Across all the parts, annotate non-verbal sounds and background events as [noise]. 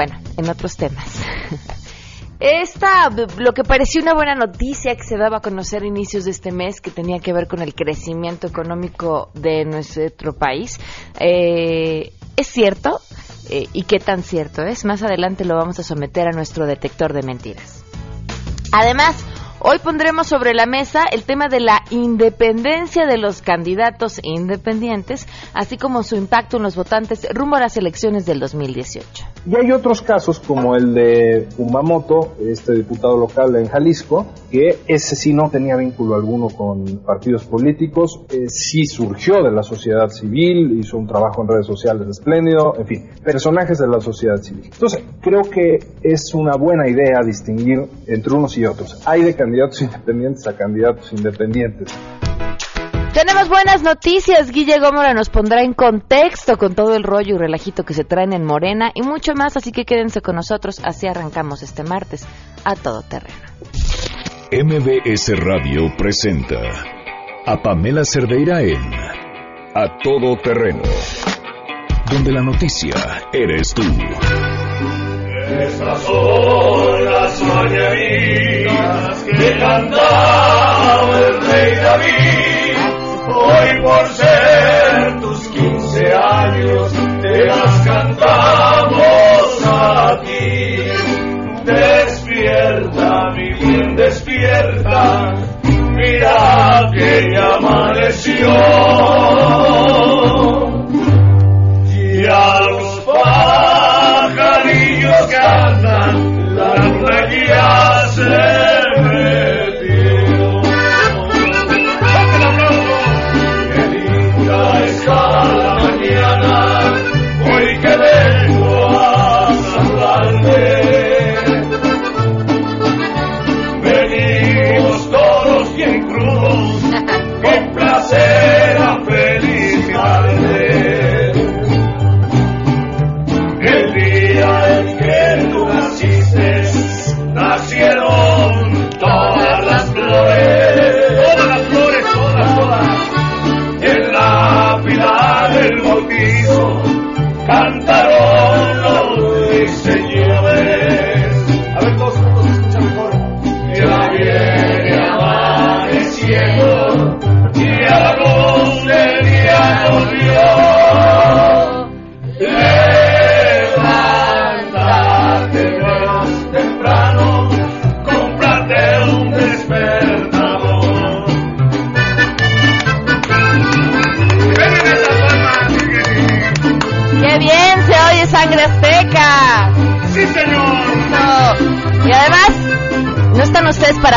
bueno, en otros temas. Esta, lo que parecía una buena noticia que se daba a conocer a inicios de este mes, que tenía que ver con el crecimiento económico de nuestro país, eh, ¿es cierto? Eh, ¿Y qué tan cierto es? Más adelante lo vamos a someter a nuestro detector de mentiras. Además, Hoy pondremos sobre la mesa el tema de la independencia de los candidatos independientes, así como su impacto en los votantes rumbo a las elecciones del 2018. Y hay otros casos como el de Umamoto, este diputado local en Jalisco, que ese sí no tenía vínculo alguno con partidos políticos, eh, sí surgió de la sociedad civil, hizo un trabajo en redes sociales espléndido, en fin, personajes de la sociedad civil. Entonces, creo que es una buena idea distinguir entre unos y otros. Hay de candidatos [laughs] independientes a candidatos independientes. Tenemos buenas noticias. Guille Gómora nos pondrá en contexto con todo el rollo y relajito que se traen en Morena y mucho más, así que quédense con nosotros. Así arrancamos este martes a todo terreno. MBS Radio presenta a Pamela Cerdeira en A Todo Terreno, donde la noticia eres tú. Estas son las mañanitas que cantaba el rey David. Hoy por ser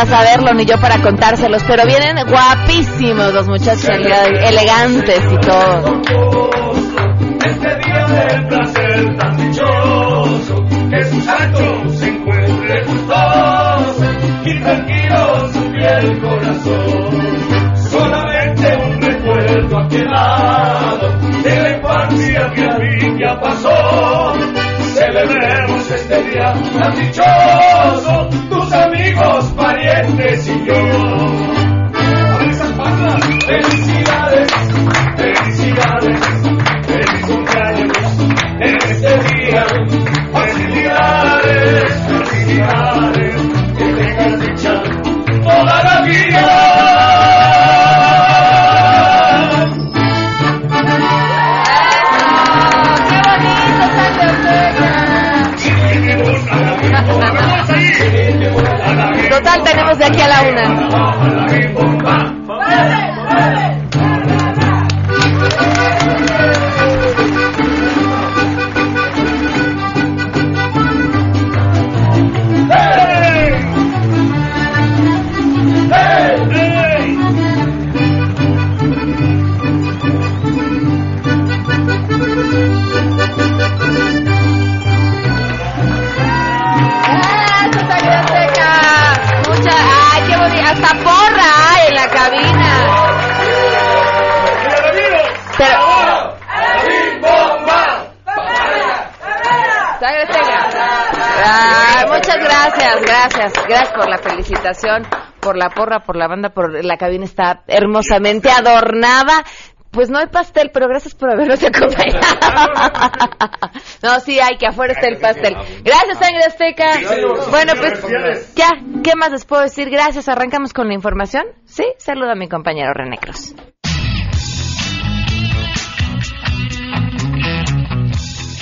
para saberlo ni yo para contárselos, pero vienen guapísimos los muchachos, ele- elegantes y todo. Este día del placer tan dichoso, que sus actos se encuentren gustosos y tranquilo su fiel corazón. Solamente un recuerdo ha quedado de la infancia que a mí ya pasó. Celebremos este día tan dichoso, parientes y yo. La felicitación, por la porra, por la banda, por la cabina está hermosamente adornada. Pues no hay pastel, pero gracias por habernos [laughs] acompañado. [laughs] no, sí hay, que afuera está el pastel. Gracias, Sangre Azteca. Bueno, pues ya, ¿qué más les puedo decir? Gracias, arrancamos con la información. Sí, saludo a mi compañero René Cruz.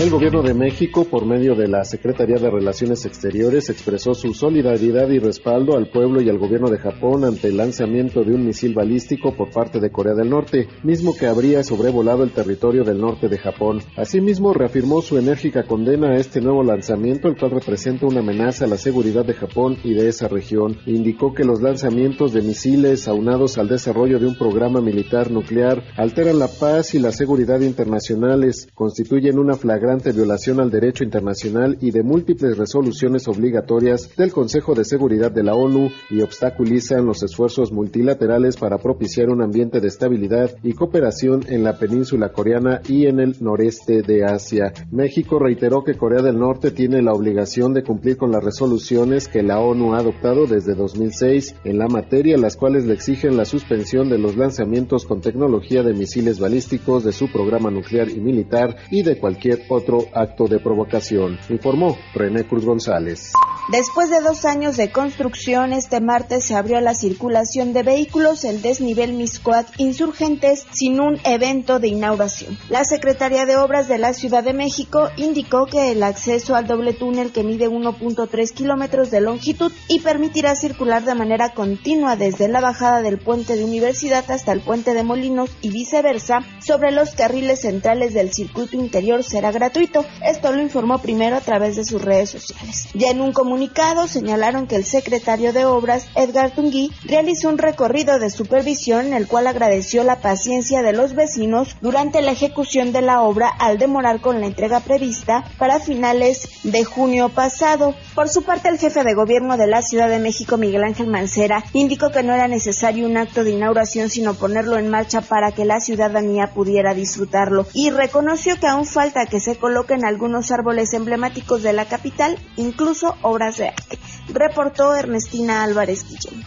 El gobierno de México, por medio de la Secretaría de Relaciones Exteriores, expresó su solidaridad y respaldo al pueblo y al gobierno de Japón ante el lanzamiento de un misil balístico por parte de Corea del Norte, mismo que habría sobrevolado el territorio del norte de Japón. Asimismo, reafirmó su enérgica condena a este nuevo lanzamiento, el cual representa una amenaza a la seguridad de Japón y de esa región. Indicó que los lanzamientos de misiles aunados al desarrollo de un programa militar nuclear alteran la paz y la seguridad internacionales, constituyen una flagrante violación al derecho internacional y de múltiples resoluciones obligatorias del Consejo de Seguridad de la ONU y obstaculizan los esfuerzos multilaterales para propiciar un ambiente de estabilidad y cooperación en la península coreana y en el noreste de Asia. México reiteró que Corea del Norte tiene la obligación de cumplir con las resoluciones que la ONU ha adoptado desde 2006 en la materia, las cuales le exigen la suspensión de los lanzamientos con tecnología de misiles balísticos de su programa nuclear y militar y de cualquier otro acto de provocación, informó René Cruz González. Después de dos años de construcción, este martes se abrió la circulación de vehículos el desnivel Miscoac Insurgentes sin un evento de inauguración. La Secretaría de Obras de la Ciudad de México indicó que el acceso al doble túnel que mide 1.3 kilómetros de longitud y permitirá circular de manera continua desde la bajada del puente de Universidad hasta el puente de Molinos y viceversa sobre los carriles centrales del circuito interior será gratuito. Esto lo informó primero a través de sus redes sociales. Ya en un comunicado señalaron que el secretario de Obras, Edgar Tungui, realizó un recorrido de supervisión en el cual agradeció la paciencia de los vecinos durante la ejecución de la obra al demorar con la entrega prevista para finales de junio pasado. Por su parte, el jefe de gobierno de la Ciudad de México, Miguel Ángel Mancera, indicó que no era necesario un acto de inauguración, sino ponerlo en marcha para que la ciudadanía pudiera disfrutarlo y reconoció que aún falta que se coloquen algunos árboles emblemáticos de la capital, incluso obras de arte. Reportó Ernestina Álvarez Guillén.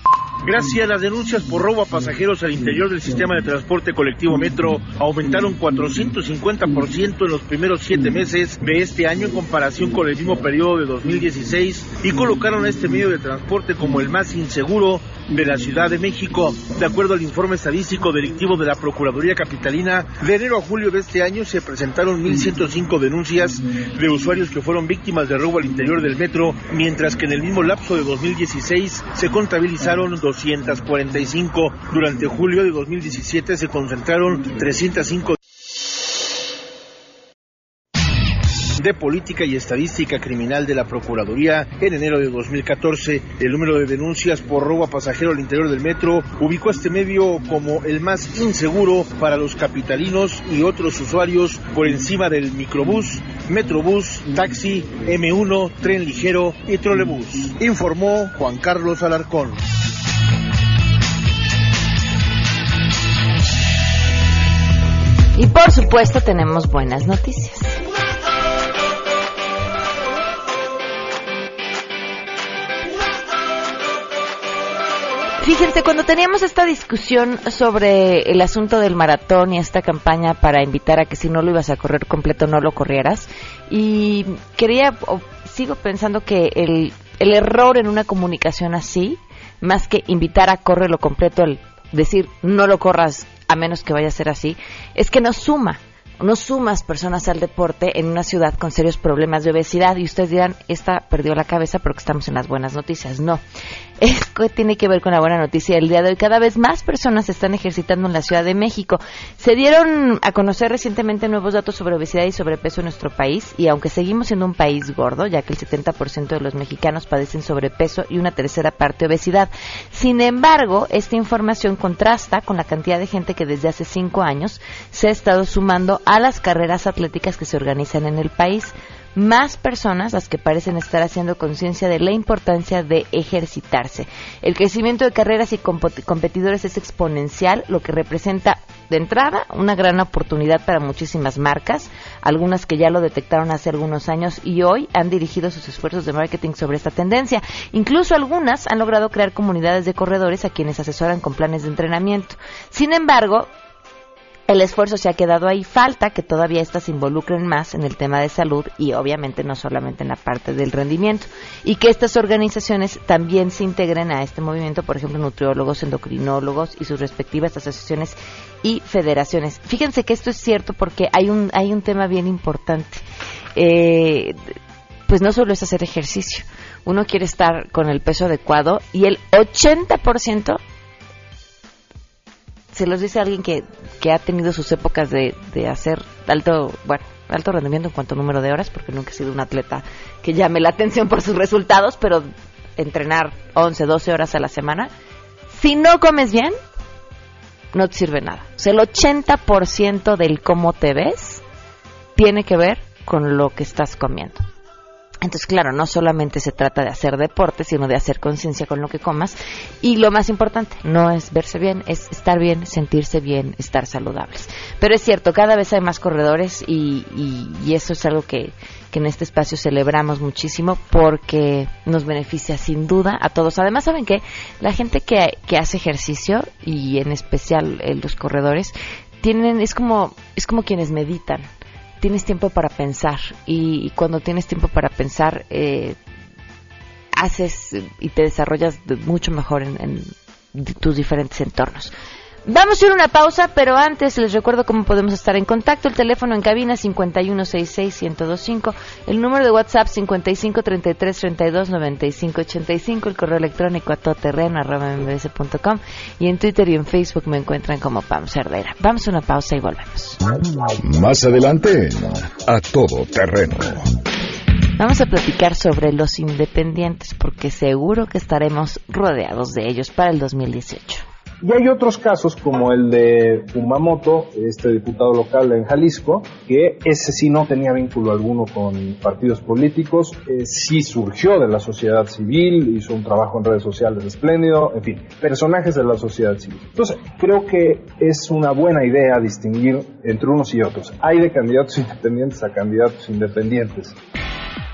Gracias a las denuncias por robo a pasajeros al interior del sistema de transporte colectivo Metro aumentaron 450% en los primeros siete meses de este año en comparación con el mismo periodo de 2016 y colocaron a este medio de transporte como el más inseguro de la Ciudad de México. De acuerdo al informe estadístico delictivo de la Procuraduría Capitalina, de enero a julio de este año se presentaron 1.105 denuncias de usuarios que fueron víctimas de robo al interior del metro, mientras que en el mismo lapso de 2016 se contabilizaron 245. Durante julio de 2017 se concentraron 305 de Política y Estadística Criminal de la Procuraduría en enero de 2014. El número de denuncias por robo a pasajero al interior del metro ubicó este medio como el más inseguro para los capitalinos y otros usuarios por encima del microbús, metrobús, taxi, M1, tren ligero y trolebús, informó Juan Carlos Alarcón. Y por supuesto tenemos buenas noticias. Fíjense, cuando teníamos esta discusión sobre el asunto del maratón y esta campaña para invitar a que si no lo ibas a correr completo no lo corrieras, y quería, o sigo pensando que el, el error en una comunicación así, más que invitar a correrlo completo, el decir no lo corras a menos que vaya a ser así, es que nos suma no sumas personas al deporte en una ciudad con serios problemas de obesidad y ustedes dirán, esta perdió la cabeza porque estamos en las buenas noticias. No, esto tiene que ver con la buena noticia del día de hoy. Cada vez más personas se están ejercitando en la Ciudad de México. Se dieron a conocer recientemente nuevos datos sobre obesidad y sobrepeso en nuestro país y aunque seguimos siendo un país gordo, ya que el 70% de los mexicanos padecen sobrepeso y una tercera parte obesidad. Sin embargo, esta información contrasta con la cantidad de gente que desde hace cinco años se ha estado sumando a las carreras atléticas que se organizan en el país. Más personas las que parecen estar haciendo conciencia de la importancia de ejercitarse. El crecimiento de carreras y competidores es exponencial, lo que representa de entrada una gran oportunidad para muchísimas marcas, algunas que ya lo detectaron hace algunos años y hoy han dirigido sus esfuerzos de marketing sobre esta tendencia. Incluso algunas han logrado crear comunidades de corredores a quienes asesoran con planes de entrenamiento. Sin embargo, el esfuerzo se ha quedado ahí. Falta que todavía éstas se involucren más en el tema de salud y obviamente no solamente en la parte del rendimiento. Y que estas organizaciones también se integren a este movimiento, por ejemplo, nutriólogos, endocrinólogos y sus respectivas asociaciones y federaciones. Fíjense que esto es cierto porque hay un, hay un tema bien importante. Eh, pues no solo es hacer ejercicio. Uno quiere estar con el peso adecuado y el 80% se los dice alguien que, que ha tenido sus épocas de, de hacer alto, bueno, alto rendimiento en cuanto a número de horas, porque nunca he sido un atleta que llame la atención por sus resultados, pero entrenar 11, 12 horas a la semana, si no comes bien, no te sirve nada. O sea, el 80% del cómo te ves tiene que ver con lo que estás comiendo. Entonces, claro, no solamente se trata de hacer deporte, sino de hacer conciencia con lo que comas. Y lo más importante, no es verse bien, es estar bien, sentirse bien, estar saludables. Pero es cierto, cada vez hay más corredores y, y, eso es algo que, que en este espacio celebramos muchísimo porque nos beneficia sin duda a todos. Además, ¿saben qué? La gente que, que hace ejercicio y en especial eh, los corredores tienen, es como, es como quienes meditan tienes tiempo para pensar y, cuando tienes tiempo para pensar eh, haces y te desarrollas mucho mejor en tus diferentes entornos. Vamos a ir a una pausa, pero antes les recuerdo cómo podemos estar en contacto. El teléfono en cabina 5166-1025, el número de WhatsApp 5533329585, el correo electrónico a todoterreno.com y en Twitter y en Facebook me encuentran como Pam Cerdera. Vamos a una pausa y volvemos. Más adelante, a todo terreno. Vamos a platicar sobre los independientes porque seguro que estaremos rodeados de ellos para el 2018. Y hay otros casos como el de Kumamoto, este diputado local en Jalisco, que ese sí no tenía vínculo alguno con partidos políticos, eh, sí surgió de la sociedad civil, hizo un trabajo en redes sociales espléndido, en fin, personajes de la sociedad civil. Entonces, creo que es una buena idea distinguir entre unos y otros. Hay de candidatos [laughs] independientes a candidatos independientes.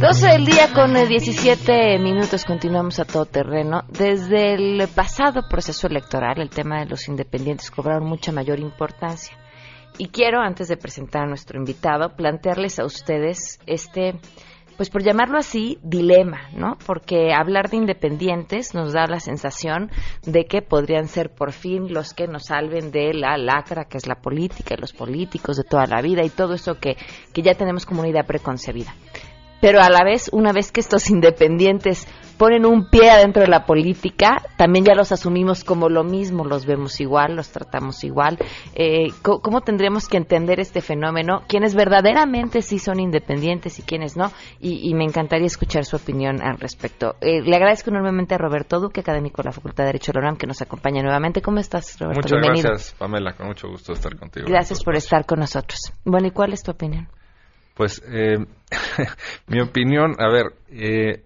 12 del día con 17 minutos continuamos a todo terreno. Desde el pasado proceso electoral el tema de los independientes cobraron mucha mayor importancia. Y quiero, antes de presentar a nuestro invitado, plantearles a ustedes este, pues por llamarlo así, dilema, ¿no? Porque hablar de independientes nos da la sensación de que podrían ser por fin los que nos salven de la lacra que es la política y los políticos de toda la vida y todo eso que, que ya tenemos como una idea preconcebida pero a la vez, una vez que estos [laughs] independientes ponen un pie adentro de la política, también ya los asumimos como lo mismo, los vemos igual, los tratamos igual. Eh, ¿Cómo tendríamos que entender este fenómeno? ¿Quiénes verdaderamente sí son independientes y quiénes no? Y, me encantaría escuchar su opinión al respecto. Eh, le agradezco enormemente a Roberto Duque, académico de la Facultad de Derecho de la que nos acompaña nuevamente. ¿Cómo estás, Roberto? Muchas gracias, Pamela, con mucho gusto estar contigo. Gracias por estar con nosotros. Bueno, ¿y cuál es tu opinión? Pues eh, [laughs] mi opinión, a ver, eh,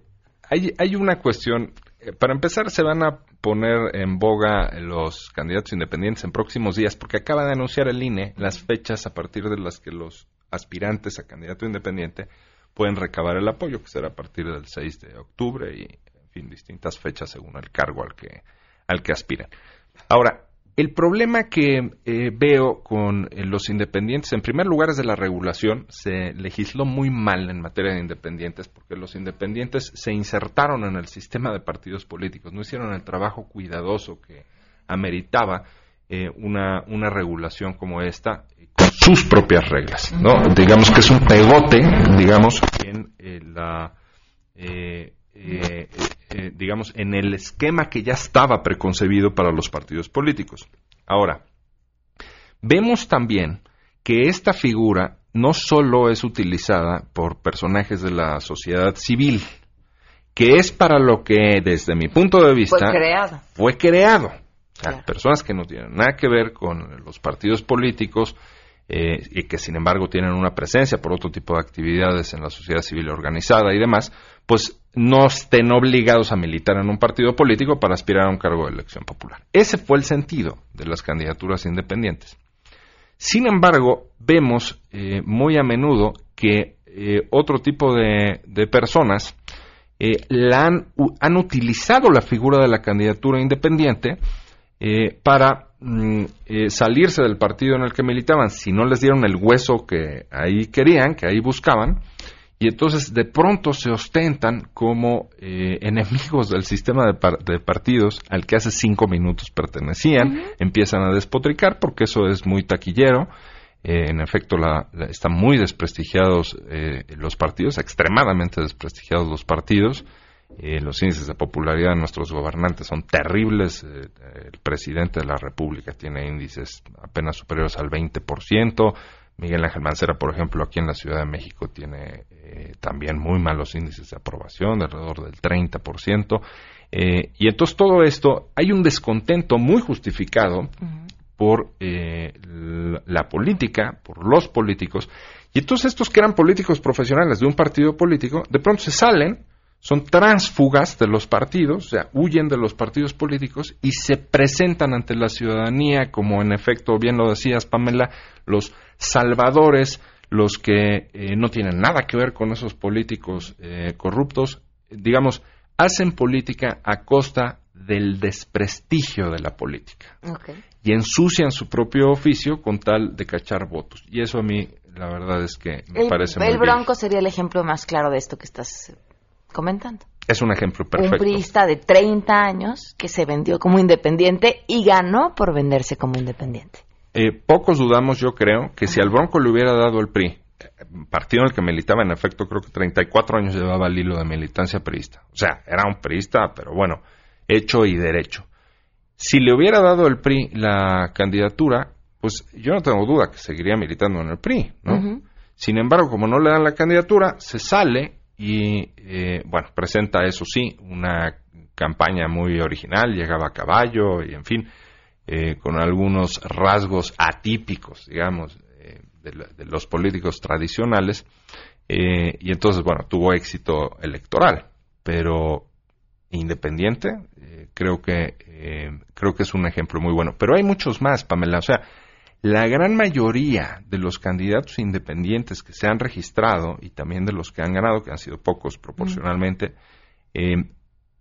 hay, hay una cuestión. Eh, para empezar, se van a poner en boga los candidatos independientes en próximos días, porque acaba de anunciar el INE las fechas a partir de las que los aspirantes a candidato independiente pueden recabar el apoyo, que será a partir del 6 de octubre y, en fin, distintas fechas según el cargo al que, al que aspiran. Ahora, el problema que eh, veo con eh, los independientes, en primer lugar, es de la regulación. Se legisló muy mal en materia de independientes porque los independientes se insertaron en el sistema de partidos políticos, no hicieron el trabajo cuidadoso que ameritaba eh, una, una regulación como esta con sus propias reglas. ¿no? Digamos que es un pegote, digamos, en la eh, eh, digamos, en el esquema que ya estaba preconcebido para los partidos políticos. Ahora, vemos también que esta figura no solo es utilizada por personajes de la sociedad civil, que es para lo que, desde mi punto de vista, fue creado. Fue creado. Personas que no tienen nada que ver con los partidos políticos, eh, y que sin embargo tienen una presencia por otro tipo de actividades en la sociedad civil organizada y demás, pues no estén obligados a militar en un partido político para aspirar a un cargo de elección popular. Ese fue el sentido de las candidaturas independientes. Sin embargo, vemos eh, muy a menudo que eh, otro tipo de, personas la han, han, utilizado la figura de la candidatura independiente para Mm, eh, salirse del partido en el que militaban si no les dieron el hueso que ahí querían, que ahí buscaban, y entonces de pronto se ostentan como eh, enemigos del sistema de, partidos al que hace cinco minutos pertenecían, empiezan a despotricar porque eso es muy taquillero. Eh, en efecto, están muy desprestigiados los partidos, extremadamente desprestigiados los partidos. Eh, los índices de popularidad de nuestros gobernantes son terribles. Eh, el presidente de la República tiene índices apenas superiores al 20%. Miguel Ángel Mancera, por ejemplo, aquí en la Ciudad de México tiene eh, también muy malos índices de aprobación, de alrededor del 30%. y entonces todo esto, hay un descontento muy justificado por la política, por los políticos. Y entonces estos que eran políticos profesionales de un partido político, de pronto se salen son transfugas de los partidos, o sea, huyen de los partidos políticos y se presentan ante la ciudadanía como en efecto, bien lo decías Pamela, los salvadores, los que eh, no tienen nada que ver con esos políticos eh, corruptos, digamos, hacen política a costa del desprestigio de la política y ensucian su propio oficio con tal de cachar votos. Y eso a mí, la verdad es que me parece muy El Bronco sería el ejemplo más claro de esto que estás comentando. Es un ejemplo perfecto. Un priista de 30 años que se vendió como independiente y ganó por venderse como independiente. Eh, pocos dudamos, yo creo, que si al Bronco le hubiera dado el PRI, partido en el que militaba, en efecto, creo que 34 años llevaba el hilo de militancia priista. O sea, era un priista, pero bueno, hecho y derecho. Si le hubiera dado el PRI la candidatura, pues yo no tengo duda que seguiría militando en el PRI, ¿no? Sin embargo, como no le dan la candidatura, se sale y eh, bueno, presenta eso sí, una campaña muy original, llegaba a caballo y en fin, eh, con algunos rasgos atípicos, digamos, eh, de, los políticos tradicionales, y entonces, bueno, tuvo éxito electoral, pero independiente, creo que creo que es un ejemplo muy bueno. Pero hay muchos más, Pamela, o sea, la gran mayoría de los candidatos independientes que se han registrado y también de los que han ganado, que han sido pocos proporcionalmente, eh,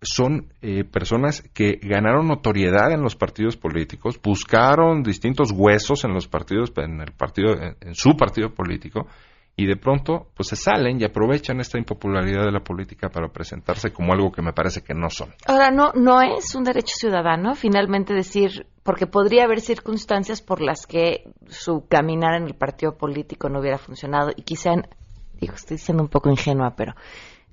son eh, personas que ganaron notoriedad en los partidos políticos, buscaron distintos huesos en los partidos, en el partido, en su partido político, y de pronto pues se salen y aprovechan esta impopularidad de la política para presentarse como algo que me parece que no son. Ahora no no es un derecho ciudadano finalmente decir porque podría haber circunstancias por las que su caminar en el partido político no hubiera funcionado y quizá digo estoy siendo un poco ingenua pero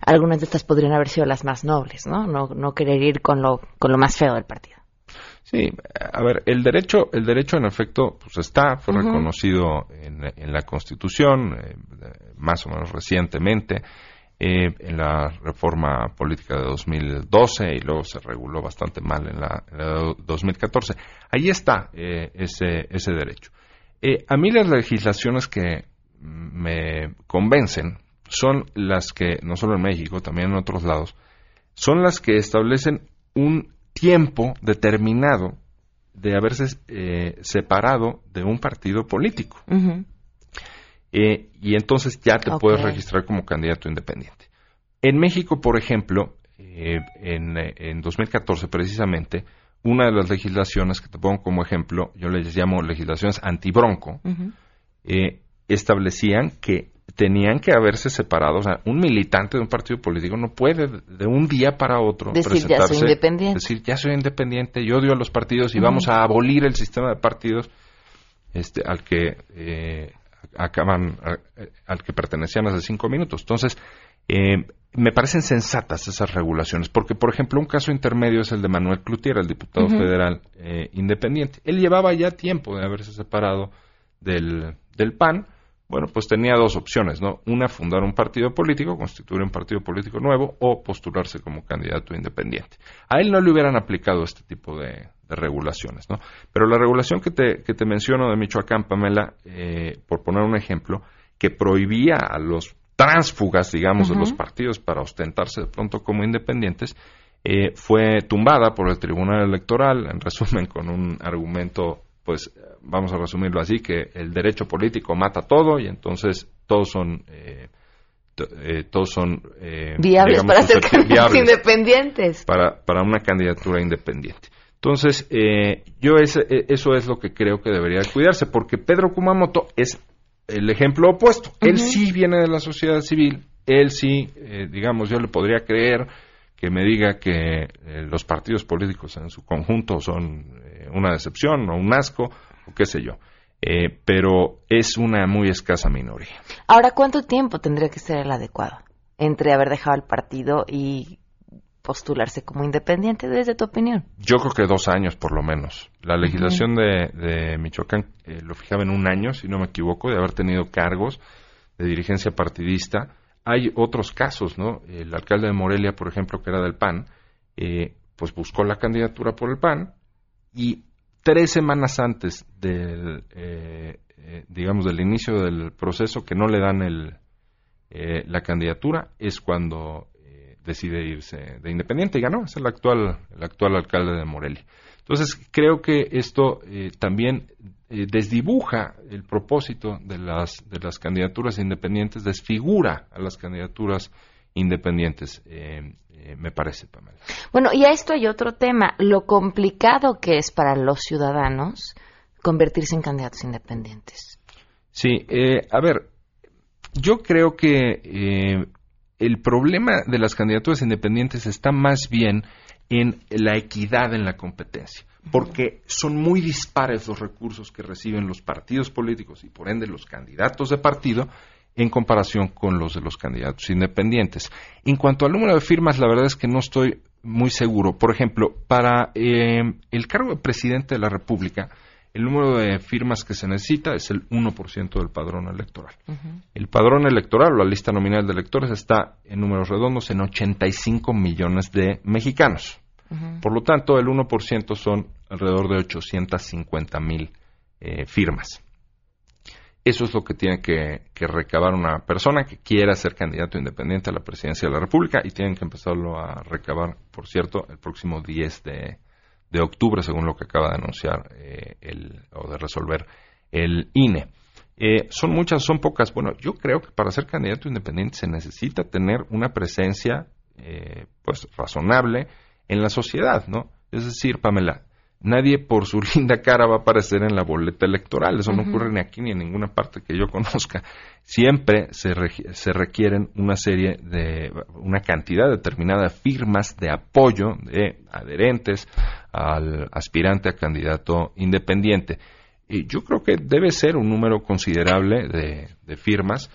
algunas de estas podrían haber sido las más nobles, ¿no? No, no querer ir con lo, con lo más feo del partido. Sí, a ver, el derecho, el derecho en efecto, pues está, fue reconocido en, en, la Constitución, eh, más o menos recientemente, eh, en la reforma política de 2012 y luego se reguló bastante mal en la, 2014. Ahí está eh, ese, ese derecho. a mí las legislaciones que me convencen son las que, no solo en México, también en otros lados, son las que establecen un tiempo determinado de haberse eh, separado de un partido político. Eh, y entonces ya te puedes registrar como candidato independiente. En México, por ejemplo, eh, en, en, 2014 precisamente, una de las legislaciones que te pongo como ejemplo, yo les llamo legislaciones antibronco, establecían que tenían que haberse separado. O sea, un militante de un partido político no puede de un día para otro decir, presentarse, ya soy independiente. decir ya soy independiente, yo odio a los partidos y vamos a abolir el sistema de partidos este, al que eh, acaban, al que pertenecían hace cinco minutos. Entonces, eh, me parecen sensatas esas regulaciones, porque, por ejemplo, un caso intermedio es el de Manuel Clutier, el diputado federal eh, independiente. Él llevaba ya tiempo de haberse separado del, del PAN, bueno, pues tenía dos opciones, ¿no? Una, fundar un partido político, constituir un partido político nuevo o postularse como candidato independiente. A él no le hubieran aplicado este tipo de, regulaciones, ¿no? Pero la regulación que te, que te menciono de Michoacán, Pamela, eh, por poner un ejemplo, que prohibía a los tránsfugas, digamos, de los partidos para ostentarse de pronto como independientes, eh, fue tumbada por el Tribunal Electoral, en resumen, con un argumento pues vamos a resumirlo así, que el derecho político mata todo y entonces todos son... Eh, eh, todos son eh, viables para ser independientes. para, para una candidatura independiente. Entonces yo eso es lo que creo que debería cuidarse porque Pedro Kumamoto es el ejemplo opuesto. Él sí viene de la sociedad civil él sí digamos yo le podría creer que me diga que los partidos políticos en su conjunto son una decepción o un asco o qué sé yo. Eh, pero es una muy escasa minoría. Ahora, ¿cuánto tiempo tendría que ser el adecuado entre haber dejado el partido y postularse como independiente, desde tu opinión? Yo creo que dos años por lo menos. La legislación de, Michoacán eh, lo fijaba en un año, si no me equivoco, de haber tenido cargos de dirigencia partidista. Hay otros casos, ¿no? El alcalde de Morelia, por ejemplo, que era del PAN, eh, pues buscó la candidatura por el PAN, y tres semanas antes del, eh, eh, digamos, del inicio del proceso que no le dan el, eh, la candidatura es cuando decide irse de independiente y ganó, es el actual, el actual alcalde de Morelia. Entonces, creo que esto también desdibuja el propósito de las, de las candidaturas independientes, desfigura a las candidaturas independientes. Eh, me parece, Pamela. Bueno, y a esto hay otro tema, lo complicado que es para los ciudadanos convertirse en candidatos independientes. Sí, eh, a ver, yo creo que eh, el problema de las candidaturas independientes está más bien en la equidad en la competencia, porque son muy dispares los recursos que reciben los partidos políticos y por ende los candidatos de partido en comparación con los de los candidatos independientes. En cuanto al número de firmas, la verdad es que no estoy muy seguro. Por ejemplo, para eh, el cargo de presidente de la República, el número de firmas que se necesita es el 1% del padrón electoral. El padrón electoral o la lista nominal de electores está en números redondos en 85 millones de mexicanos. Por lo tanto, el 1% son alrededor de 850 mil eh, firmas. Eso es lo que tiene que, recabar una persona que quiera ser candidato independiente a la presidencia de la República y tienen que empezarlo a recabar, por cierto, el próximo 10 de, octubre, según lo que acaba de anunciar eh, el, o de resolver el INE. Eh, son muchas, son pocas. Bueno, yo creo que para ser candidato independiente se necesita tener una presencia, eh, pues, razonable en la sociedad, ¿no? Es decir, Pamela, nadie por su [laughs] linda cara va a aparecer en la boleta electoral. Eso no ocurre ni aquí ni en ninguna parte que yo conozca. Siempre se, se, requieren una serie de, una cantidad determinada de firmas de apoyo de adherentes al aspirante a candidato independiente. Y yo creo que debe ser un número considerable de, de firmas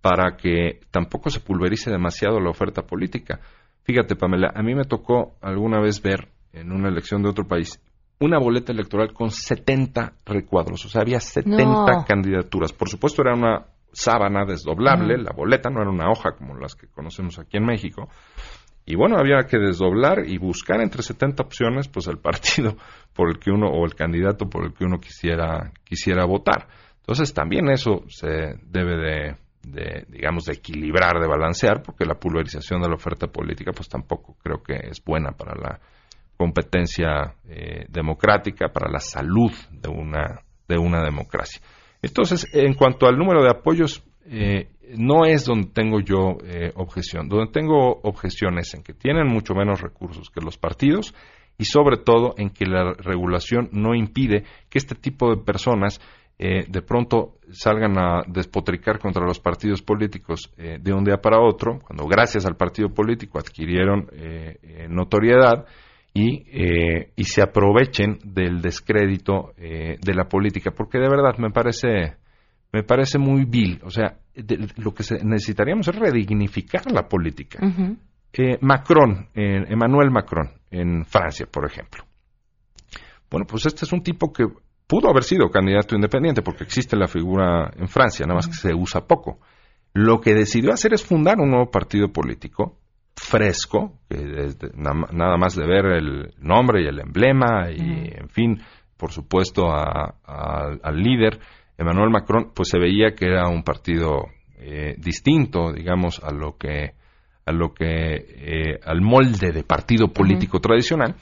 para que tampoco se pulverice demasiado la oferta política. Fíjate, Pamela, a mí me tocó alguna vez ver en una elección de otro país una boleta electoral con 70 recuadros, o sea, había 70 candidaturas. Por supuesto, era una sábana desdoblable, la boleta no era una hoja como las que conocemos aquí en México. Y bueno, había que desdoblar y buscar entre 70 opciones, pues el partido [laughs] por el que uno o el candidato por el que uno quisiera quisiera votar. Entonces también eso se debe de, de, digamos, de equilibrar, de balancear, porque la pulverización de la oferta política, pues tampoco creo que es buena para la competencia eh, democrática, para la salud de una, de una democracia. Entonces, en cuanto al número de apoyos, eh, no es donde tengo yo eh, objeción. Donde tengo objeciones en que tienen mucho menos recursos que los partidos y sobre todo en que la regulación no impide que este tipo de personas de pronto salgan a despotricar contra los partidos políticos de un día para otro, cuando gracias al partido político adquirieron notoriedad y, eh, y se aprovechen del descrédito eh, de la política, porque de verdad me parece, me parece muy vil. O sea, lo que necesitaríamos es redignificar la política. Eh, Macron, Emmanuel Macron, en Francia, por ejemplo. Bueno, pues este es un tipo que pudo haber sido candidato independiente porque existe la figura en Francia, nada más que se usa poco. Lo que decidió hacer es fundar un nuevo partido político fresco, que nada más de ver el nombre y el emblema y, en fin, por supuesto, a- a- al líder, Emmanuel Macron, pues se veía que era un partido eh, distinto, digamos, a lo que, a lo que, eh, al molde de partido político tradicional.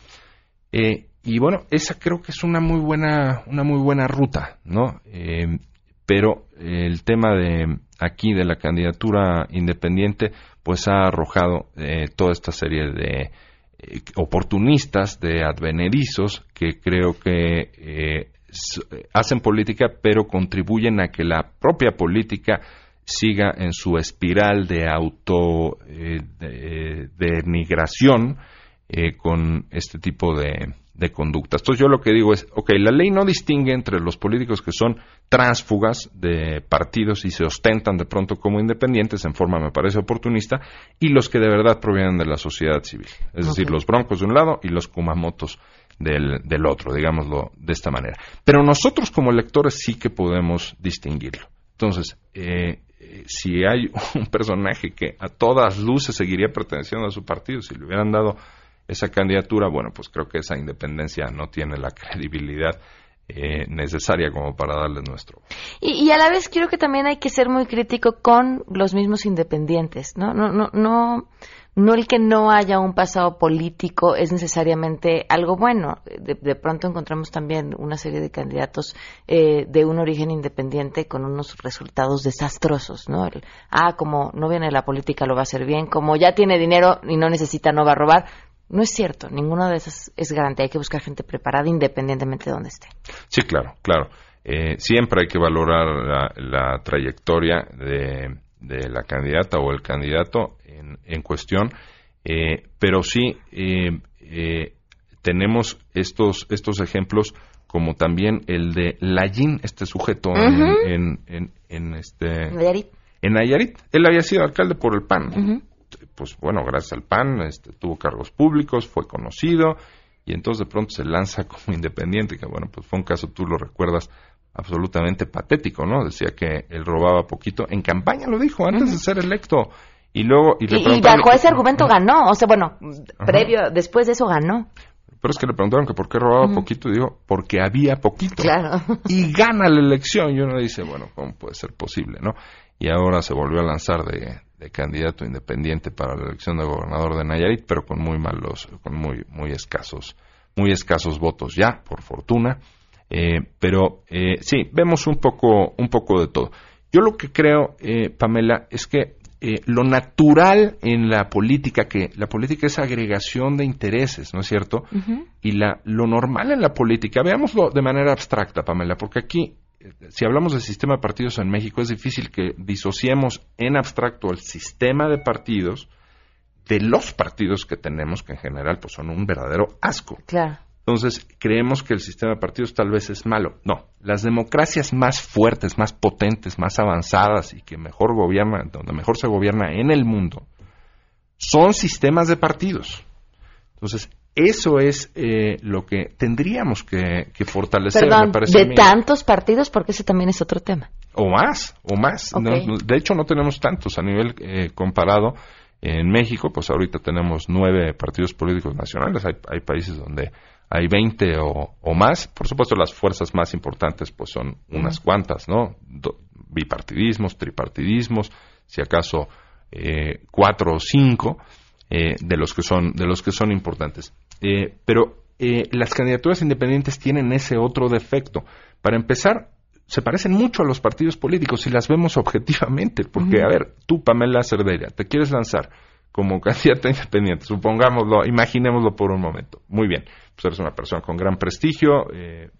Eh, y bueno, esa creo que es una muy buena, una muy buena ruta, ¿no? Eh, pero el tema de aquí de la candidatura independiente, pues ha arrojado eh, toda esta serie de eh, oportunistas, de advenedizos, que creo que eh, hacen política, pero contribuyen a que la propia política siga en su espiral de auto eh, de, de con este tipo de, de conductas. Entonces yo lo que digo es, ok, la ley no distingue entre los políticos que son tránsfugas de partidos y se ostentan de pronto como independientes en forma, me parece, oportunista, y los que de verdad provienen de la sociedad civil. Es decir, los broncos de un lado y los kumamotos del, del otro, digámoslo de esta manera. Pero nosotros como electores sí que podemos distinguirlo. Entonces, eh, eh, si hay [laughs] un personaje que a todas luces seguiría perteneciendo a su partido, si le hubieran dado esa candidatura, bueno, pues creo que esa independencia no tiene la credibilidad eh, necesaria como para darle nuestro. Y, a la vez creo que también hay que ser muy crítico con los mismos independientes, ¿no? No, no, no, no el que no haya un pasado político es necesariamente algo bueno. De, pronto encontramos también una serie de candidatos eh, de un origen independiente con unos resultados desastrosos, ¿no? El, ah, como no viene la política lo va a hacer bien, como ya tiene dinero y no necesita, no va a robar. No es cierto, ninguna de esas es garantía. Hay que buscar gente preparada independientemente de donde esté. Sí, claro, claro. Eh, siempre hay que valorar la, la trayectoria de, de la candidata o el candidato en, en cuestión, eh, pero sí eh, eh, tenemos estos, estos ejemplos como también el de Layin, este sujeto en- en, en, en este, Nayarit. en Nayarit. Él había sido alcalde por el PAN. Pues bueno, gracias al PAN este, tuvo cargos públicos, fue conocido y entonces de pronto se lanza [laughs] como independiente, que bueno, pues fue un caso, tú lo recuerdas, absolutamente patético, ¿no? Decía que él robaba poquito. En campaña lo dijo, antes de ser electo. Y luego... Y, le Y, y preguntaron- bajo ese argumento ganó, o sea, bueno, previo, después de eso ganó. Pero es que le preguntaron que por qué robaba poquito y dijo, porque había poquito. Claro. y gana la elección. Y uno dice, bueno, ¿cómo puede ser posible, no? Y ahora se volvió a lanzar de, de candidato independiente para la elección de gobernador de Nayarit, pero con muy malos, con muy, muy escasos, muy escasos votos ya, por fortuna. Eh, pero eh, sí, vemos un poco, un poco de todo. Yo lo que creo, eh, Pamela, es que eh, lo natural en la política, que la política es agregación de intereses, ¿no es cierto? Y la, lo normal en la política, veámoslo de manera abstracta, Pamela, porque aquí, si hablamos del sistema de partidos en México, es difícil que disociemos en abstracto el sistema de partidos de los partidos que tenemos, que en general pues, son un verdadero asco. Claro. Entonces, creemos que el sistema de partidos tal vez es malo. No, las democracias más fuertes, más potentes, más avanzadas y que mejor gobiernan, donde mejor se gobierna en el mundo, son sistemas de partidos. Entonces, eso es eh, lo que tendríamos que, que fortalecer, Perdón, me parece a de mí. tantos partidos, porque ese también es otro tema. O más, o más. No, de hecho, no tenemos tantos a nivel eh, comparado. En México, pues ahorita tenemos nueve partidos políticos nacionales. Hay, hay países donde hay 20 o, o más. Por supuesto, las fuerzas más importantes, pues son unas cuantas, ¿no? Do- bipartidismos, tripartidismos, si acaso eh, cuatro o cinco eh, de los que son de los que son importantes. Eh, pero eh, las candidaturas independientes tienen ese otro defecto. Para empezar, se parecen mucho a los partidos políticos si las vemos [laughs] objetivamente, porque, a ver, tú, Pamela Cerdeira, te quieres lanzar como [laughs] candidata independiente, supongámoslo, imaginémoslo por un momento. Muy bien, pues eres una persona con gran prestigio, eh,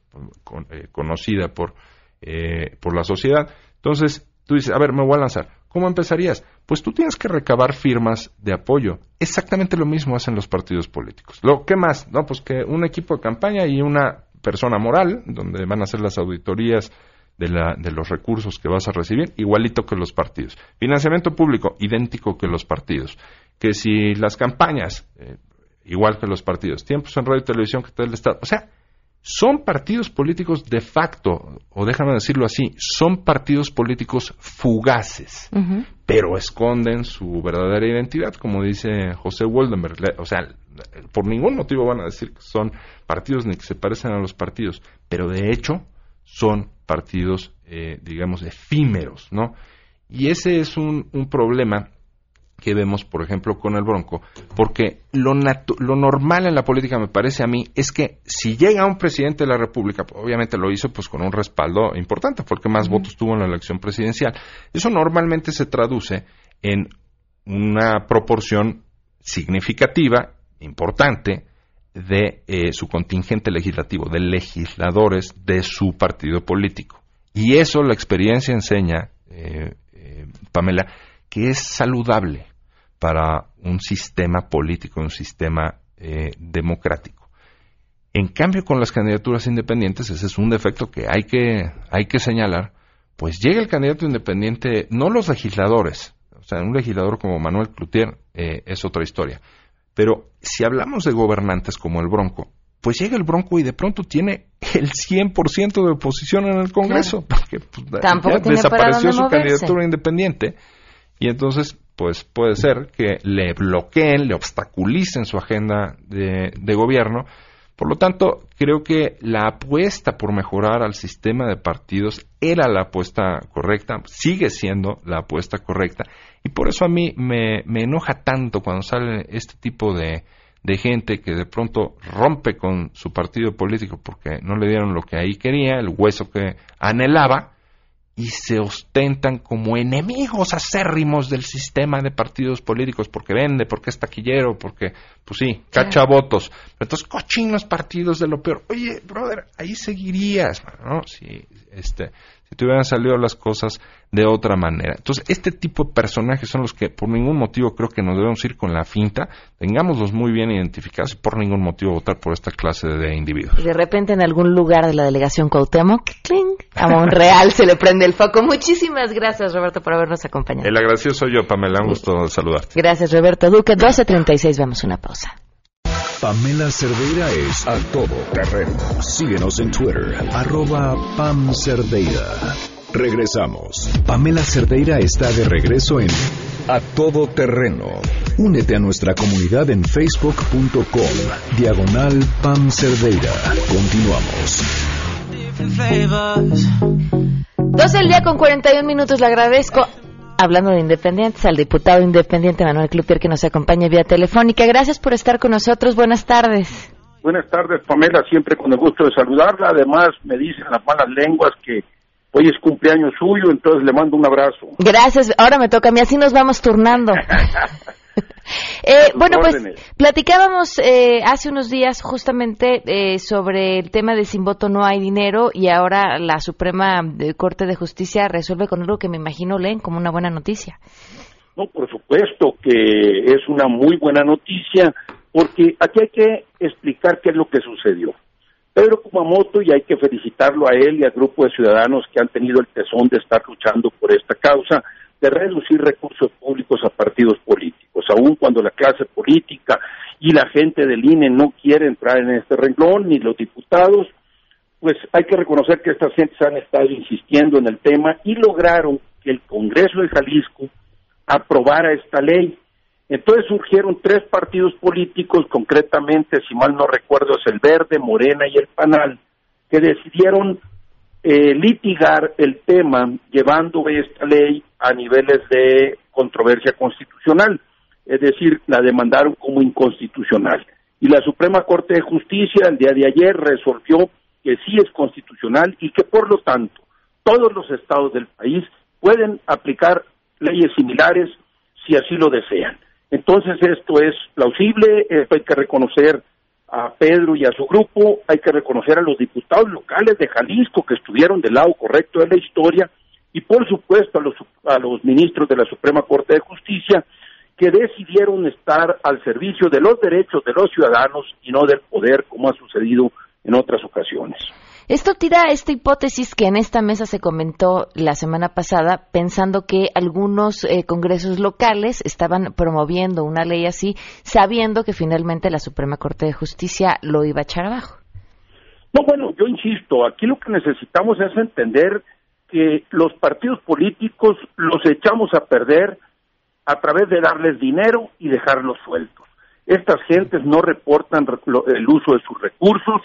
con- eh, conocida por, eh, por la sociedad. Entonces, tú dices, a ver, me voy a lanzar. ¿Cómo empezarías? Pues tú tienes que recabar firmas de apoyo. Exactamente lo mismo hacen los partidos políticos. Lo, ¿Qué más? No, pues que un equipo de campaña y una persona moral, donde van a hacer las auditorías de, la, de los recursos que vas a recibir, igualito que los partidos. Financiamiento público, idéntico que los partidos. Que si las campañas, eh, igual que los partidos. Tiempos en radio y televisión que da el Estado. O sea, son partidos políticos de facto, o déjame decirlo así, son partidos políticos fugaces, pero esconden su verdadera identidad, como dice José Woldenberg. O sea, por ningún motivo van a decir que son partidos ni que se parecen a los partidos, pero de hecho son partidos, eh, digamos, efímeros, ¿no? Y ese es un, un problema que vemos, por ejemplo, con el Bronco, porque lo, lo normal en la política, me parece a mí, es que si llega un presidente de la República, obviamente lo hizo pues con un respaldo importante, fue el que más votos tuvo en la elección presidencial, eso normalmente se traduce en una proporción significativa, importante, de eh, su contingente legislativo, de legisladores de su partido político. Y eso la experiencia enseña, eh, eh, Pamela, que es saludable para un sistema político, un sistema eh, democrático. En cambio, con las candidaturas independientes, ese es un defecto que hay que, hay que señalar, pues llega el candidato independiente, no los legisladores, o sea, un legislador como Manuel Cloutier eh, es otra historia, pero si hablamos de gobernantes como el Bronco, pues llega el Bronco y de pronto tiene el 100% de oposición en el Congreso, porque pues, desapareció su candidatura independiente y entonces, pues puede ser que le bloqueen, le obstaculicen su agenda de, gobierno. Por lo tanto, creo que la apuesta por mejorar al sistema de partidos era la apuesta correcta, sigue siendo la apuesta correcta. Y por eso a mí me, me enoja tanto cuando sale este tipo de, de gente que de pronto rompe con su partido político porque no le dieron lo que ahí quería, el hueso que anhelaba, y se ostentan como enemigos acérrimos del sistema de partidos políticos porque vende, porque es taquillero, porque, pues sí, cacha votos. Entonces, cochinos partidos de lo peor. Oye, brother, ahí seguirías, ¿no? Si, este, si te hubieran salido las cosas de otra manera. Entonces, este tipo de personajes son los que por ningún motivo creo que nos debemos ir con la finta, tengámoslos muy bien identificados y por ningún motivo votar por esta clase de individuos. Y de repente en algún lugar de la delegación Cuauhtémoc, ¡cling! a Monreal se le prende el foco. Muchísimas gracias, Roberto, por habernos acompañado. El agradecido soy yo, Pamela, un gusto saludarte. Gracias, Roberto Duque. 12.36, vamos una pausa. Pamela Cerdeira es a todo terreno. Síguenos en Twitter, arroba Pam Cerdeira. Regresamos. Pamela Cerdeira está de regreso en A Todo Terreno. Únete a nuestra comunidad en facebook.com. Diagonal Pam Cerdeira. Continuamos. 12 el día con 41 minutos. Le agradezco hablando de independientes, al diputado independiente Manuel Clupier que nos acompaña vía telefónica. Gracias por estar con nosotros. Buenas tardes. Buenas tardes, Pamela, siempre con el gusto de saludarla. Además, me dicen las malas lenguas que hoy es cumpleaños suyo, entonces le mando un abrazo. Gracias, ahora me toca a mí, así nos vamos turnando. [laughs] Eh, bueno, pues platicábamos eh, hace unos días justamente eh, sobre el tema de sin voto no hay dinero y ahora la Suprema Corte de Justicia resuelve con algo que me imagino leen como una buena noticia. No, por supuesto que es una muy buena noticia porque aquí hay que explicar qué es lo que sucedió. Pedro Kumamoto, y hay que felicitarlo a él y al grupo de ciudadanos que han tenido el tesón de estar luchando por esta causa, de reducir recursos públicos a partidos políticos, aun cuando la clase política y la gente del INE no quiere entrar en este renglón, ni los diputados, pues hay que reconocer que estas gentes han estado insistiendo en el tema y lograron que el Congreso de Jalisco aprobara esta ley. Entonces surgieron tres partidos políticos, concretamente, si mal no recuerdo, es el Verde, Morena y el Panal, que decidieron eh, litigar el tema llevando esta ley a niveles de controversia constitucional, es decir, la demandaron como inconstitucional. Y la Suprema Corte de Justicia el día de ayer resolvió que sí es constitucional y que por lo tanto todos los estados del país pueden aplicar leyes similares si así lo desean. Entonces esto es plausible, esto hay que reconocer a Pedro y a su grupo, hay que reconocer a los diputados locales de Jalisco que estuvieron del lado correcto de la historia y por supuesto a los, a los ministros de la Suprema Corte de Justicia que decidieron estar al servicio de los derechos de los ciudadanos y no del poder como ha sucedido en otras ocasiones. Esto tira esta hipótesis que en esta mesa se comentó la semana pasada, pensando que algunos eh, congresos locales estaban promoviendo una ley así, sabiendo que finalmente la Suprema Corte de Justicia lo iba a echar abajo. No, bueno, yo insisto, aquí lo que necesitamos es entender que los partidos políticos los echamos a perder a través de darles dinero y dejarlos sueltos. Estas gentes no reportan el uso de sus recursos,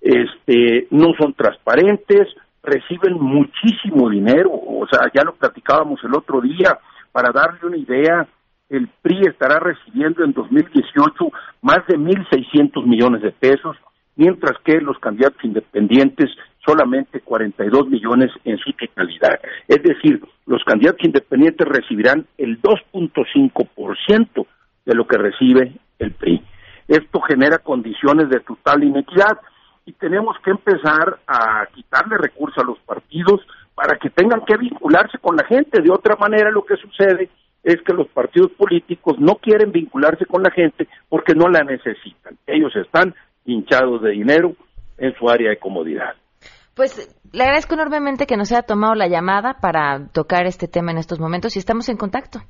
este, no son transparentes, reciben muchísimo dinero, o sea, ya lo platicábamos el otro día, para darle una idea, el PRI estará recibiendo en 2018 más de 1.600 millones de pesos, mientras que los candidatos independientes solamente 42 millones en su totalidad. Es decir, los candidatos independientes recibirán el 2.5% de lo que recibe el PRI. Esto genera condiciones de total inequidad y tenemos que empezar a quitarle recursos a los partidos para que tengan que vincularse con la gente. De otra manera, lo que sucede es que los partidos políticos no quieren vincularse con la gente porque no la necesitan. Ellos están hinchados de dinero en su área de comodidad. Pues le agradezco enormemente que nos haya tomado la llamada para tocar este tema en estos momentos y estamos en contacto.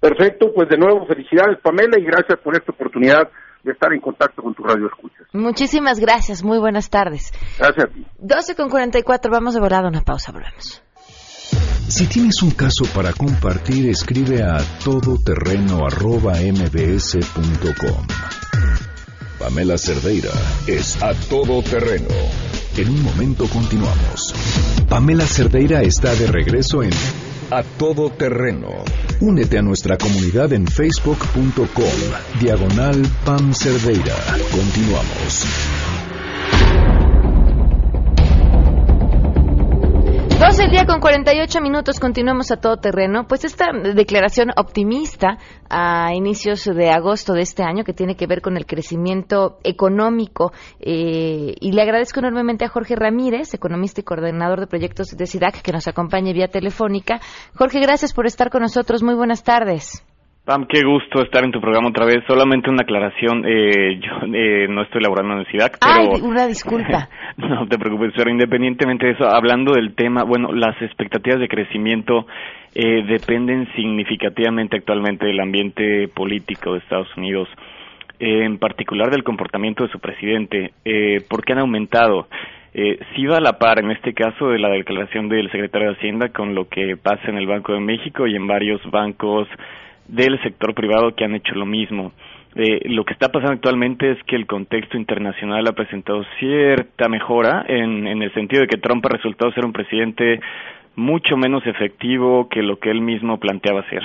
Perfecto, pues de nuevo felicidades Pamela y gracias por esta oportunidad de estar en contacto con tu radio escuchas. Muchísimas gracias, muy buenas tardes. Gracias a ti. 12 con 44, vamos de volada a una pausa, volvemos. Si tienes un caso para compartir, escribe a todoterreno.mbs.com. Pamela Cerdeira es a todoterreno. En un momento continuamos. Pamela Cerdeira está de regreso en A Todo Terreno. Únete a nuestra comunidad en facebook.com. Diagonal Pam Cerdeira. Continuamos. 12 el día con 48 minutos, continuamos a todo terreno. Pues esta declaración optimista a inicios de agosto de este año que tiene que ver con el crecimiento económico eh, y le agradezco enormemente a Jorge Ramírez, economista y coordinador de proyectos de SIDAC, que nos acompañe vía telefónica. Jorge, gracias por estar con nosotros. Muy buenas tardes. Pam, qué gusto estar en tu programa otra vez. Solamente una aclaración, eh, [laughs] yo eh, no estoy laborando en el SIDAC, pero... Ay, una disculpa. [laughs] no te preocupes, pero independientemente de eso, hablando del tema, bueno, las expectativas de crecimiento eh, dependen significativamente actualmente del ambiente político de Estados Unidos, en particular del comportamiento de su presidente, eh, porque han aumentado. Eh, sí va a la par, en este caso, de la declaración del secretario de Hacienda con lo que pasa en el Banco de México y en varios bancos del sector privado que han hecho lo mismo. Eh, lo que está pasando actualmente es que el contexto internacional ha presentado cierta mejora en, en el sentido de que Trump ha resultado ser un presidente mucho menos efectivo que lo que él mismo planteaba ser.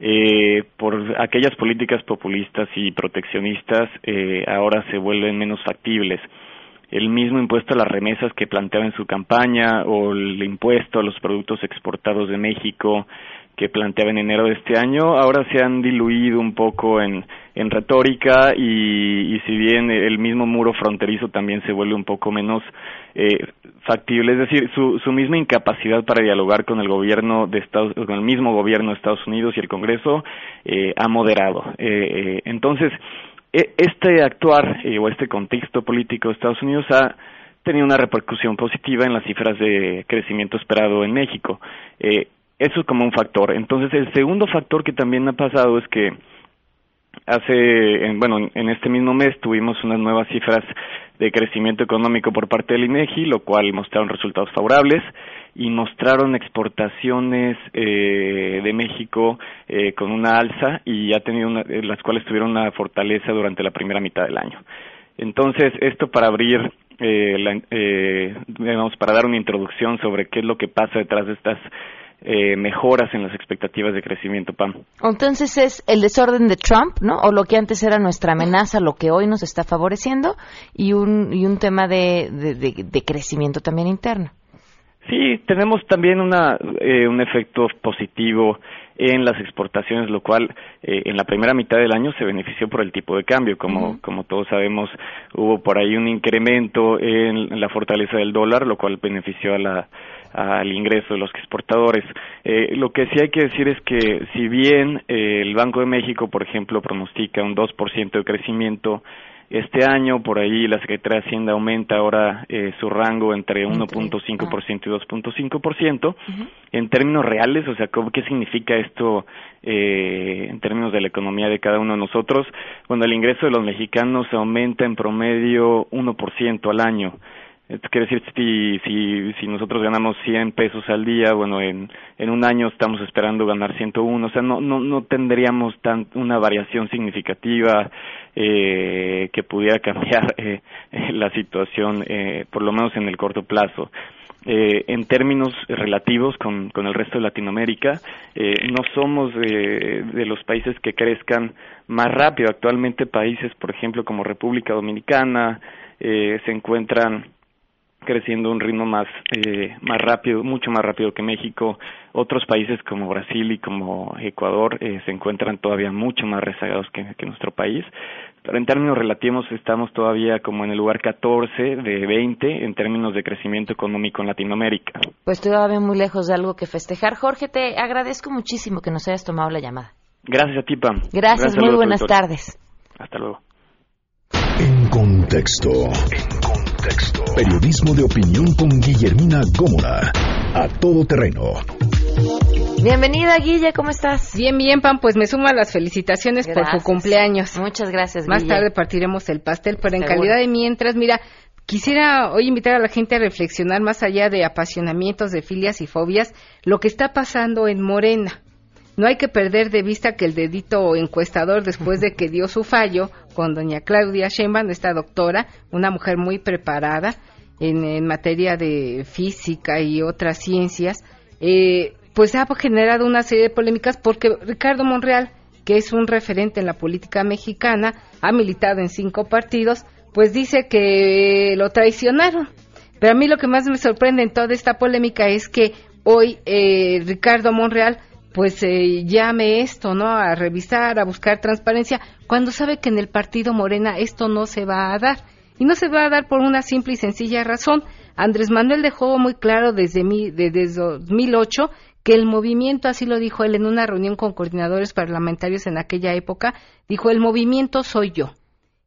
Eh, por aquellas políticas populistas y proteccionistas eh, ahora se vuelven menos factibles. El mismo impuesto a las remesas que planteaba en su campaña o el impuesto a los productos exportados de México que planteaba en enero de este año, ahora se han diluido un poco en, en retórica y, y, si bien el mismo muro fronterizo también se vuelve un poco menos eh, factible, es decir, su, su misma incapacidad para dialogar con el gobierno de Estados, con el mismo gobierno de Estados Unidos y el Congreso eh, ha moderado. Eh, eh entonces, este actuar eh, o este contexto político de Estados Unidos ha tenido una repercusión positiva en las cifras de crecimiento esperado en México. Eh, eso es como un factor. Entonces, el segundo factor que también ha pasado es que hace, bueno, en este mismo mes tuvimos unas nuevas cifras de crecimiento económico por parte del INEGI, lo cual mostraron resultados favorables y mostraron exportaciones eh, de México eh, con una alza y ha tenido una, eh, las cuales tuvieron una fortaleza durante la primera mitad del año. Entonces, esto para abrir, eh, la, eh, digamos, para dar una introducción sobre qué es lo que pasa detrás de estas eh, mejoras en las expectativas de crecimiento, Pam. Entonces es el desorden de Trump, ¿no? O lo que antes era nuestra amenaza, lo que hoy nos está favoreciendo, y un, y un tema de, de, crecimiento también interno. Sí, tenemos también una, eh, un efecto positivo en las exportaciones, lo cual eh, en la primera mitad del año se benefició por el tipo de cambio. Como, como todos sabemos, hubo por ahí un incremento en la fortaleza del dólar, lo cual benefició a la, al ingreso de los exportadores. Eh, lo que sí hay que decir es que si bien eh, el Banco de México, por ejemplo, pronostica un 2% de crecimiento este año, por ahí la Secretaría de Hacienda aumenta ahora eh, su rango entre 1.5% y 2.5%. En términos reales, o sea, ¿qué significa esto eh, en términos de la economía de cada uno de nosotros? Bueno, el ingreso de los mexicanos aumenta en promedio 1% al año quiere decir, si, si, nosotros ganamos 100 pesos al día, bueno, en, en un año estamos esperando ganar 101, o sea, no, no, no tendríamos tan, una variación significativa eh, que pudiera [laughs] cambiar eh, la situación, eh, por lo menos en el corto plazo. Eh, en términos relativos con, con, el resto de Latinoamérica, eh, no somos de, de, los países que crezcan más rápido. Actualmente países, por ejemplo, como República Dominicana, eh, se encuentran creciendo a un ritmo más eh, más rápido, mucho más rápido que México. Otros países como Brasil y como Ecuador eh, se encuentran todavía mucho más rezagados que, que, nuestro país. Pero en términos relativos estamos todavía como en el lugar 14 de 20 en términos de crecimiento económico en Latinoamérica. Pues todavía muy lejos de algo que festejar. Jorge, te agradezco muchísimo que nos hayas tomado la llamada. Gracias a ti, Pam. Gracias, Gracias muy buenas tardes. Hasta luego. En contexto. En contexto. Periodismo de opinión con Guillermina Gómora. A todo terreno. Bienvenida, Guille, ¿cómo estás? Bien, bien, Pam, pues me sumo a las felicitaciones gracias. por tu cumpleaños. Muchas gracias, Más Guille. tarde partiremos el pastel, pero en calidad de mientras, mira, quisiera hoy invitar a la gente a reflexionar más allá de apasionamientos, de filias y fobias, lo que está pasando en Morena. No hay que perder de vista que el dedito encuestador, después de que dio su fallo con doña Claudia Sheinbaum, esta doctora, una mujer muy preparada en, materia de física y otras ciencias, eh, pues ha generado una serie de polémicas porque Ricardo Monreal, que es un referente en la política mexicana, ha militado en cinco partidos, pues dice que lo traicionaron. Pero a mí lo que más me sorprende en toda esta polémica es que hoy eh, Ricardo Monreal pues eh, llame esto, ¿no? A revisar, a buscar transparencia, cuando sabe que en el partido Morena esto no se va a dar. Y no se va a dar por una simple y sencilla razón. Andrés Manuel dejó muy claro desde, mi, desde 2008 que el movimiento, así lo dijo él en una reunión con coordinadores parlamentarios en aquella época, dijo, el movimiento soy yo.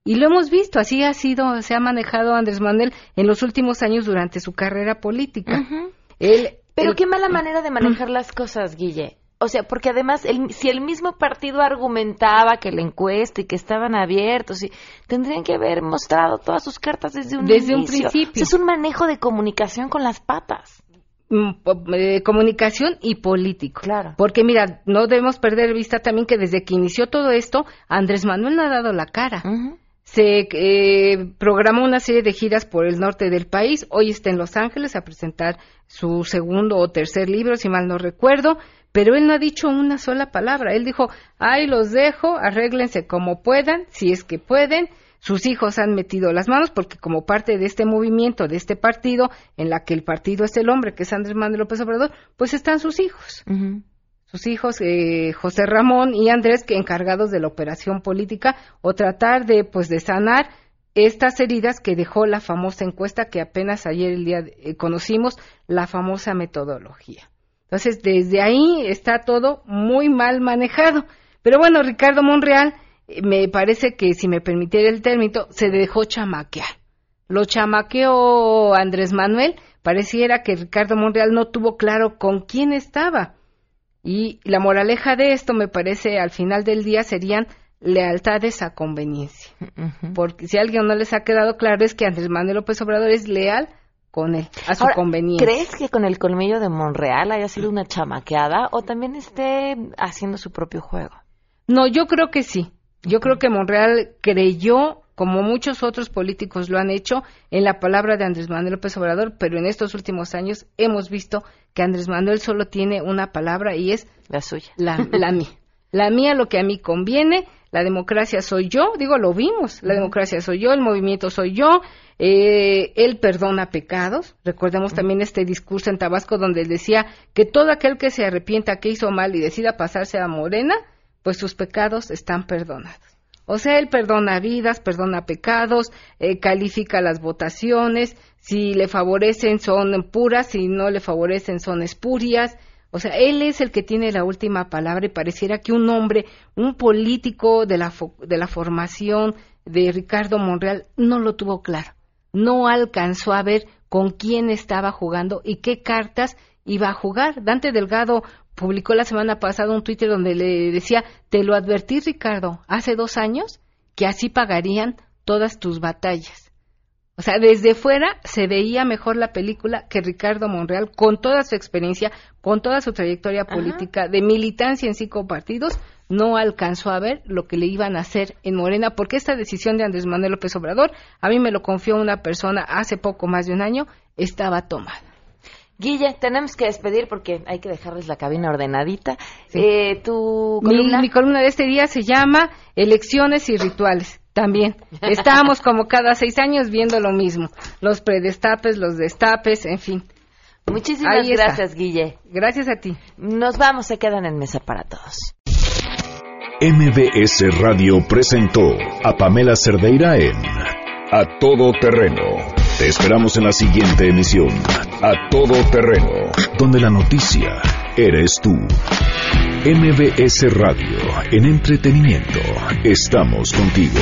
Y lo hemos visto, así ha sido, se ha manejado Andrés Manuel en los últimos años durante su carrera política. Uh -huh. él, Pero él, qué mala manera de manejar las cosas, Guille. O sea, porque además, el, si el mismo partido argumentaba que la encuesta y que estaban abiertos, y, tendrían que haber mostrado todas sus cartas desde un desde inicio. un principio. O sea, es un manejo de comunicación con las patas. Eh, comunicación y político. Claro. Porque mira, no debemos perder de vista también que desde que inició todo esto, Andrés Manuel no ha dado la cara. Uh -huh. Se eh, programó una serie de giras por el norte del país. Hoy está en Los Ángeles a presentar su segundo o tercer libro, si mal no recuerdo. Pero él no ha dicho una sola palabra. Él dijo, ay, los dejo, arréglense como puedan, si es que pueden. Sus hijos han metido las manos porque como parte de este movimiento, de este partido, en la que el partido es el hombre, que es Andrés Manuel López Obrador, pues están sus hijos. Uh -huh. Sus hijos, eh, José Ramón y Andrés, que encargados de la operación política o tratar de, pues, de sanar estas heridas que dejó la famosa encuesta que apenas ayer el día eh, conocimos, la famosa metodología. Entonces, desde ahí está todo muy mal manejado. Pero bueno, Ricardo Monreal, me parece que, si me permitiera el término, se dejó chamaquear. Lo chamaqueó Andrés Manuel, pareciera que Ricardo Monreal no tuvo claro con quién estaba. Y la moraleja de esto, me parece, al final del día serían lealtades a conveniencia. Uh -huh. Porque si a alguien no les ha quedado claro es que Andrés Manuel López Obrador es leal con él, a su Ahora, conveniencia. ¿Crees que con el colmillo de Monreal haya sido una chamaqueada o también esté haciendo su propio juego? No, yo creo que sí. Yo creo que Monreal creyó, como muchos otros políticos lo han hecho, en la palabra de Andrés Manuel López Obrador, pero en estos últimos años hemos visto que Andrés Manuel solo tiene una palabra y es la suya. La, la mía. [laughs] La mía, lo que a mí conviene, la democracia soy yo, digo, lo vimos, la democracia soy yo, el movimiento soy yo, eh, él perdona pecados, recordemos también este discurso en Tabasco donde él decía que todo aquel que se arrepienta que hizo mal y decida pasarse a Morena, pues sus pecados están perdonados. O sea, él perdona vidas, perdona pecados, eh, califica las votaciones, si le favorecen son puras, si no le favorecen son espurias. O sea, él es el que tiene la última palabra y pareciera que un hombre, un político de la, de la formación de Ricardo Monreal no lo tuvo claro. No alcanzó a ver con quién estaba jugando y qué cartas iba a jugar. Dante Delgado publicó la semana pasada un Twitter donde le decía, te lo advertí Ricardo, hace dos años, que así pagarían todas tus batallas. O sea, desde fuera se veía mejor la película que Ricardo Monreal, con toda su experiencia, con toda su trayectoria política de militancia en cinco partidos, no alcanzó a ver lo que le iban a hacer en Morena, porque esta decisión de Andrés Manuel López Obrador, a mí me lo confió una persona hace poco más de un año, estaba tomada. Guille, tenemos que despedir porque hay que dejarles la cabina ordenadita. Eh, ¿Tu columna? Mi, columna de este día se llama Elecciones y Rituales. También. Estábamos como cada seis años viendo lo mismo. Los predestapes, los destapes, en fin. Muchísimas gracias, Guille. Gracias a ti. Nos vamos, se quedan en mesa para todos. MBS Radio presentó a Pamela Cerdeira en A Todo Terreno te esperamos en la siguiente emisión, A Todo Terreno, donde la noticia eres tú. MBS Radio, en entretenimiento, estamos contigo.